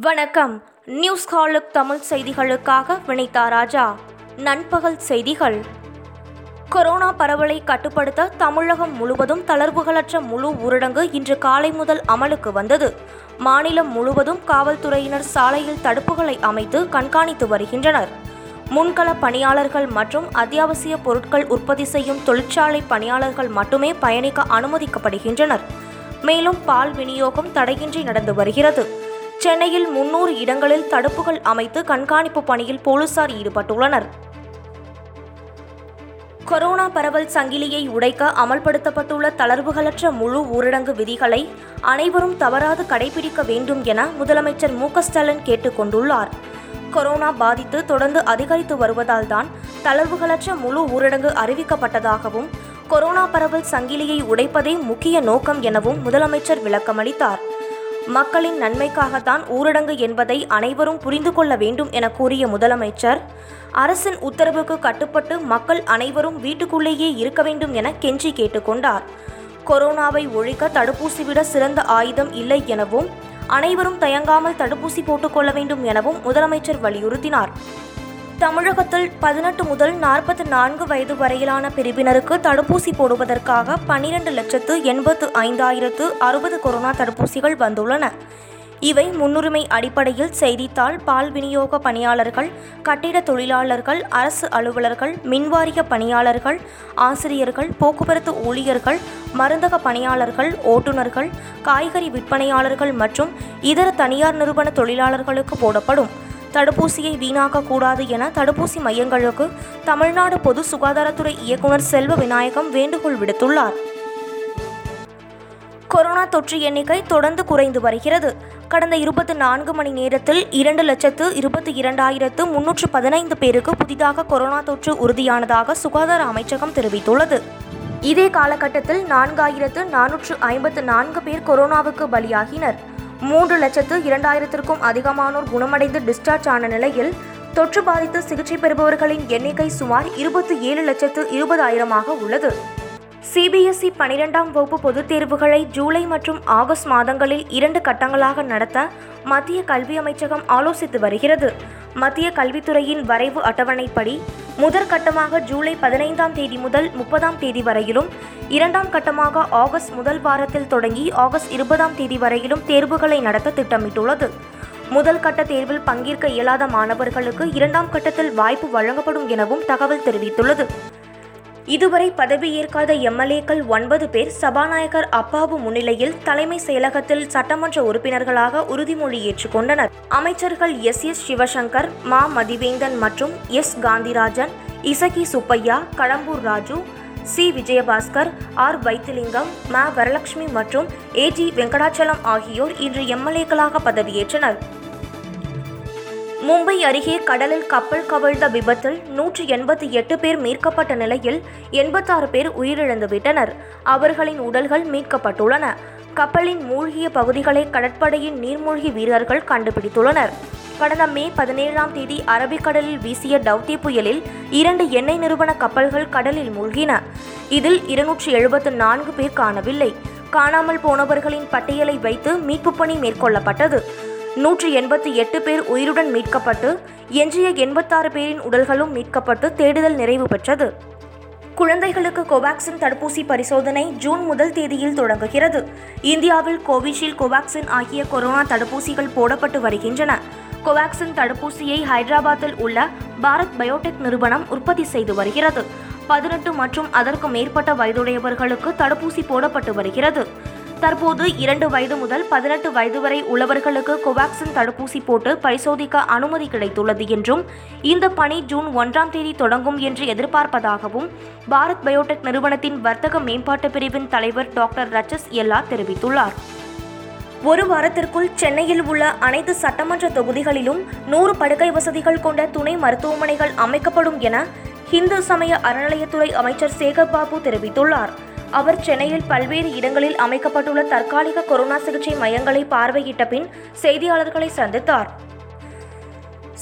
வணக்கம். நியூஸ் ஹாலுக் தமிழ் செய்திகளுக்காக வினிதா ராஜா. நண்பகல் செய்திகள். கொரோனா பரவலை கட்டுப்படுத்த தமிழகம் முழுவதும் தளர்வுகளற்ற முழு ஊரடங்கு இன்று காலை முதல் அமலுக்கு வந்தது. மாநிலம் முழுவதும் காவல்துறையினர் சாலையில் தடுப்புகளை அமைத்து கண்காணித்து வருகின்றனர். முன்கள பணியாளர்கள் மற்றும் அத்தியாவசிய பொருட்கள் உற்பத்தி செய்யும் தொழிற்சாலை பணியாளர்கள் மட்டுமே பயணிக்க அனுமதிக்கப்படுகின்றனர். மேலும் பால் விநியோகம் தடையின்றி நடந்து வருகிறது. சென்னையில் முன்னூறு இடங்களில் தடுப்புகள் அமைத்து கண்காணிப்பு பணியில் போலீசார் ஈடுபட்டுள்ளனர். கொரோனா பரவல் சங்கிலியை உடைக்க அமல்படுத்தப்பட்டுள்ள தளர்வுகளற்ற முழு ஊரடங்கு விதிகளை அனைவரும் தவறாது கடைபிடிக்க வேண்டும் என முதலமைச்சர் மு க ஸ்டாலின் கேட்டுக்கொண்டுள்ளார் கொரோனா பாதித்து தொடர்ந்து அதிகரித்து வருவதால் தான் தளர்வுகளற்ற முழு ஊரடங்கு அறிவிக்கப்பட்டதாகவும் கொரோனா பரவல் சங்கிலியை உடைப்பதே முக்கிய நோக்கம் எனவும் முதலமைச்சர் விளக்கமளித்தார். மக்களின் நன்மைக்காகத்தான் ஊரடங்கு என்பதை அனைவரும் புரிந்து கொள்ள வேண்டும் என கூறிய முதலமைச்சர் அரசின் உத்தரவுக்கு கட்டுப்பட்டு மக்கள் அனைவரும் வீட்டுக்குள்ளேயே இருக்க வேண்டும் என கெஞ்சி கேட்டுக்கொண்டார் கொரோனாவை ஒழிக்க தடுப்பூசி விட சிறந்த ஆயுதம் இல்லை எனவும் அனைவரும் தயங்காமல் தடுப்பூசி போட்டுக்கொள்ள வேண்டும் எனவும் முதலமைச்சர் வலியுறுத்தினார். தமிழகத்தில் பதினெட்டு முதல் நாற்பத்தி நான்கு வயது வரையிலான பிரிவினருக்கு தடுப்பூசி போடுவதற்காக பன்னிரண்டு லட்சத்து எண்பத்து ஐந்தாயிரத்து அறுபது கொரோனா தடுப்பூசிகள் வந்துள்ளன. இவை முன்னுரிமை அடிப்படையில் செய்தித்தாள் பால் விநியோக பணியாளர்கள் கட்டிட தொழிலாளர்கள் அரசு அலுவலர்கள் மின்வாரிய பணியாளர்கள் ஆசிரியர்கள் போக்குவரத்து ஊழியர்கள் மருந்தக பணியாளர்கள் ஓட்டுநர்கள் காய்கறி விற்பனையாளர்கள் மற்றும் இதர தனியார் நிறுவன தொழிலாளர்களுக்கு போடப்படும். தடுப்பூசியை வீணாக்கக்கூடாது என தடுப்பூசி மையங்களுக்கு தமிழ்நாடு பொது சுகாதாரத்துறை இயக்குனர் செல்வ விநாயகம் வேண்டுகோள் விடுத்துள்ளார். கொரோனா தொற்று எண்ணிக்கை தொடர்ந்து குறைந்து வருகிறது. கடந்த இருபத்தி நான்கு மணி நேரத்தில் இரண்டு லட்சத்து இருபத்தி இரண்டாயிரத்து முன்னூற்று பதினைந்து பேருக்கு புதிதாக கொரோனா தொற்று உறுதியானதாக சுகாதார அமைச்சகம் தெரிவித்துள்ளது. இதே காலகட்டத்தில் நான்காயிரத்து நானூற்று ஐம்பத்து நான்கு பேர் கொரோனாவுக்கு பலியாகினர். மூன்று லட்சத்து இரண்டாயிரத்திற்கும் அதிகமானோர் குணமடைந்து டிஸ்சார்ஜ் ஆன நிலையில் தொற்று பாதித்து சிகிச்சை பெறுபவர்களின் எண்ணிக்கை சுமார் இருபத்தி ஏழு லட்சத்து இருபதாயிரமாக உள்ளது. சிபிஎஸ்இ பனிரெண்டாம் வகுப்பு பொதுத் தேர்வுகளை ஜூலை மற்றும் ஆகஸ்ட் மாதங்களில் இரண்டு கட்டங்களாக நடத்த மத்திய கல்வி அமைச்சகம் ஆலோசித்து வருகிறது. மத்திய கல்வித்துறையின் வரைவு அட்டவணைப்படி முதற்கட்டமாக ஜூலை பதினைந்தாம் தேதி முதல் முப்பதாம் தேதி வரையிலும் இரண்டாம் கட்டமாக ஆகஸ்ட் முதல் வாரத்தில் தொடங்கி ஆகஸ்ட் இருபதாம் தேதி வரையிலும் தேர்வுகளை நடத்த திட்டமிட்டுள்ளது. முதல் கட்ட தேர்வில் பங்கேற்க இயலாத மாணவர்களுக்கு இரண்டாம் கட்டத்தில் வாய்ப்பு வழங்கப்படும் எனவும் தகவல் தெரிவித்துள்ளது. இதுவரை பதவியேற்காத எம்எல்ஏக்கள் ஒன்பது பேர் சபாநாயகர் அப்பாவு முன்னிலையில் தலைமை செயலகத்தில் சட்டமன்ற உறுப்பினர்களாக உறுதிமொழி ஏற்றுக்கொண்டனர். அமைச்சர்கள் எஸ். எஸ். சிவசங்கர் மா. மதிவேந்தன் மற்றும் S. Gandhirajan Isakki Subbaiah Kadambur Raju C. Vijayabaskar R. Vaithilingam Ma. Varalakshmi மற்றும் ஏ. ஜி. வெங்கடாச்சலம் ஆகியோர் இன்று எம்எல்ஏக்களாக பதவியேற்றனர். மும்பை அருகே கடலில் கப்பல் கவிழ்ந்த விபத்தில் நூற்று எண்பத்தி எட்டு பேர் மீட்கப்பட்ட நிலையில் எண்பத்தாறு பேர் உயிரிழந்துவிட்டனர். அவர்களின் உடல்கள் மீட்கப்பட்டுள்ளன. கப்பலின் மூழ்கிய பகுதிகளை கடற்படையின் நீர்மூழ்கி வீரர்கள் கண்டுபிடித்துள்ளனர். கடந்த மே பதினேழாம் தேதி அரபிக்கடலில் வீசிய டவுத்தி புயலில் இரண்டு எண்ணெய் நிறுவன கப்பல்கள் கடலில் மூழ்கின. இதில் இருநூற்றி எழுபத்து நான்கு பேர் காணவில்லை. காணாமல் போனவர்களின் பட்டியலை வைத்து மீட்புப் பணி மேற்கொள்ளப்பட்டது. நூற்றி எண்பத்தி எட்டு பேர் உயிருடன் மீட்கப்பட்டு எஞ்சிய எண்பத்தாறு பேரின் உடல்களும் மீட்கப்பட்டு தேடுதல் நிறைவு பெற்றது. குழந்தைகளுக்கு கோவாக்சின் தடுப்பூசி பரிசோதனை ஜூன் முதல் தேதியில் தொடங்குகிறது. இந்தியாவில் கோவிஷீல்டு கோவாக்சின் ஆகிய கொரோனா தடுப்பூசிகள் போடப்பட்டு வருகின்றன. கோவாக்சின் தடுப்பூசியை ஹைதராபாத்தில் உள்ள பாரத் பயோடெக் நிறுவனம் உற்பத்தி செய்து வருகிறது. பதினெட்டு மற்றும் அதற்கு மேற்பட்ட வயதுடையவர்களுக்கு தடுப்பூசி போடப்பட்டு வருகிறது. தற்போது இரண்டு வயது முதல் பதினெட்டு வயது வரை உள்ளவர்களுக்கு கோவாக்சின் தடுப்பூசி போட்டு பரிசோதிக்க அனுமதி கிடைத்துள்ளது என்றும் இந்த பணி ஜூன் ஒன்றாம் தேதி தொடங்கும் என்று எதிர்பார்ப்பதாகவும் பாரத் பயோடெக் நிறுவனத்தின் வர்த்தக மேம்பாட்டு பிரிவின் தலைவர் டாக்டர் ரச்சஸ் எல்லா தெரிவித்துள்ளார். ஒரு வாரத்திற்குள் சென்னையில் உள்ள அனைத்து சட்டமன்ற தொகுதிகளிலும் நூறு படுக்கை வசதிகள் கொண்ட துணை மருத்துவமனைகள் அமைக்கப்படும் என இந்து சமய அறநிலையத்துறை அமைச்சர் சேகர் பாபு தெரிவித்துள்ளார். அவர் சென்னையில் பல்வேறு இடங்களில் அமைக்கப்பட்டுள்ள தற்காலிக கொரோனா சிகிச்சை மையங்களை பார்வையிட்ட பின் செய்தியாளர்களை சந்தித்தார்.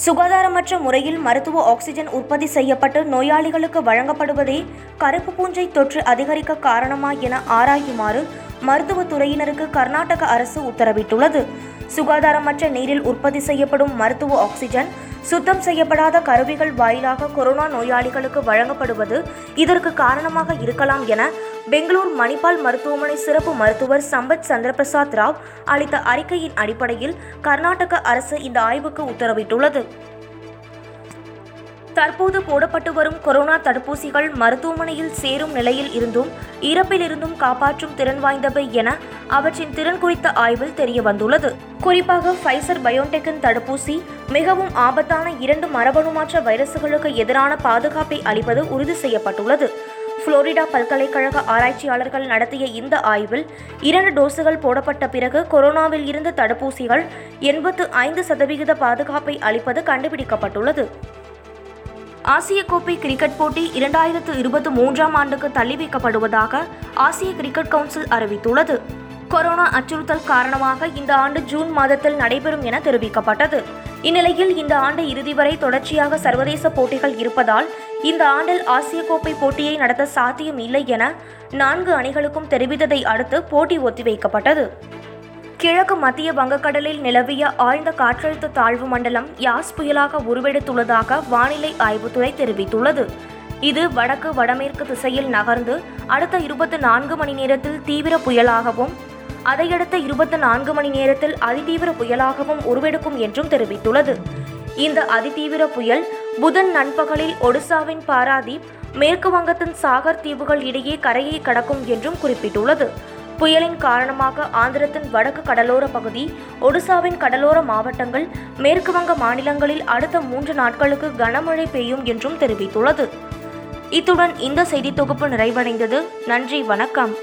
சுகாதாரமற்ற முறையில் மருத்துவ ஆக்சிஜன் உற்பத்தி செய்யப்பட்டு நோயாளிகளுக்கு வழங்கப்படுவதே கருப்பு பூஞ்சை தொற்று அதிகரிக்க காரணமா என ஆராயுமாறு மருத்துவத்துறையினருக்கு கர்நாடக அரசு உத்தரவிட்டுள்ளது. சுகாதாரமற்ற நீரில் உற்பத்தி செய்யப்படும் மருத்துவ ஆக்சிஜன் சுத்தம் செய்யப்படாத கருவிகள் வாயிலாக கொரோனா நோயாளிகளுக்கு வழங்கப்படுவது இதற்கு காரணமாக இருக்கலாம் என பெங்களூர் மணிப்பால் மருத்துவமனை சிறப்பு மருத்துவர் சம்பத் சந்திரபிரசாத் ராவ் அளித்த அறிக்கையின் அடிப்படையில் கர்நாடக அரசு இந்த ஆய்வுக்கு உத்தரவிட்டுள்ளது. தற்போது போடப்பட்டு வரும் கொரோனா தடுப்பூசிகள் மருத்துவமனையில் சேரும் நிலையில் இருந்தும் இறப்பிலிருந்தும் காப்பாற்றும் திறன் வாய்ந்தவை என அவற்றின் திறன் குறித்த ஆய்வில் தெரிய வந்துள்ளது குறிப்பாக ஃபைசர் பயோடெக்கின் தடுப்பூசி மிகவும் ஆபத்தான இரண்டு மரபணு மாற்ற வைரசுகளுக்கு எதிரான பாதுகாப்பை அளிப்பது உறுதி செய்யப்பட்டுள்ளது. புளோரிடா பல்கலைக்கழக ஆராய்ச்சியாளர்கள் நடத்திய இந்த ஆய்வில் இரண்டு டோஸுகள் போடப்பட்ட பிறகு கொரோனாவில் இருந்த தடுப்பூசிகள் எண்பத்து ஐந்து சதவிகித பாதுகாப்பை அளிப்பது கண்டுபிடிக்கப்பட்டுள்ளது. ஆசிய கோப்பை கிரிக்கெட் போட்டி இரண்டாயிரத்து இருபத்தி மூன்றாம் ஆண்டுக்கு தள்ளி வைக்கப்படுவதாக ஆசிய கிரிக்கெட் கவுன்சில் அறிவித்துள்ளது. கொரோனா அச்சுறுத்தல் காரணமாக இந்த ஆண்டு ஜூன் மாதத்தில் நடைபெறும் என தெரிவிக்கப்பட்டது. இந்நிலையில் இந்த ஆண்டு இறுதி வரை தொடர்ச்சியாக சர்வதேச போட்டிகள் இருப்பதால் இந்த ஆண்டில் ஆசிய கோப்பை போட்டியை நடத்த சாத்தியம் இல்லை என நான்கு அணிகளுக்கும் தெரிவித்ததை அடுத்து போட்டி ஒத்திவைக்கப்பட்டது. கிழக்கு மத்திய வங்கக்கடலில் நிலவிய ஆழ்ந்த காற்றழுத்த தாழ்வு மண்டலம் யாஸ் புயலாக உருவெடுத்துள்ளதாக வானிலை ஆய்வுத்துறை தெரிவித்துள்ளது. இது வடக்கு வடமேற்கு திசையில் நகர்ந்து அடுத்த இருபத்தி நான்கு மணி நேரத்தில் தீவிர புயலாகவும் அதையடுத்த இருபத்தி நான்கு மணி நேரத்தில் அதிதீவிர புயலாகவும் உருவெடுக்கும் என்றும் தெரிவித்துள்ளது. இந்த அதிதீவிர புயல் புதன் நண்பகலில் ஒடிசாவின் பாராதீப் மேற்கு வங்கத்தின் சாகர் தீவுகள் இடையே கரையை கடக்கும் என்றும் குறிப்பிட்டுள்ளது. புயலின் காரணமாக ஆந்திரத்தின் வடக்கு கடலோர பகுதி ஒடிசாவின் கடலோர மாவட்டங்கள் மேற்கு வங்க மாநிலங்களில் அடுத்த மூன்று நாட்களுக்கு கனமழை பெய்யும் என்றும் தெரிவித்துள்ளது. இத்துடன் இந்த செய்தி தொகுப்பு நிறைவடைந்தது. நன்றி வணக்கம்.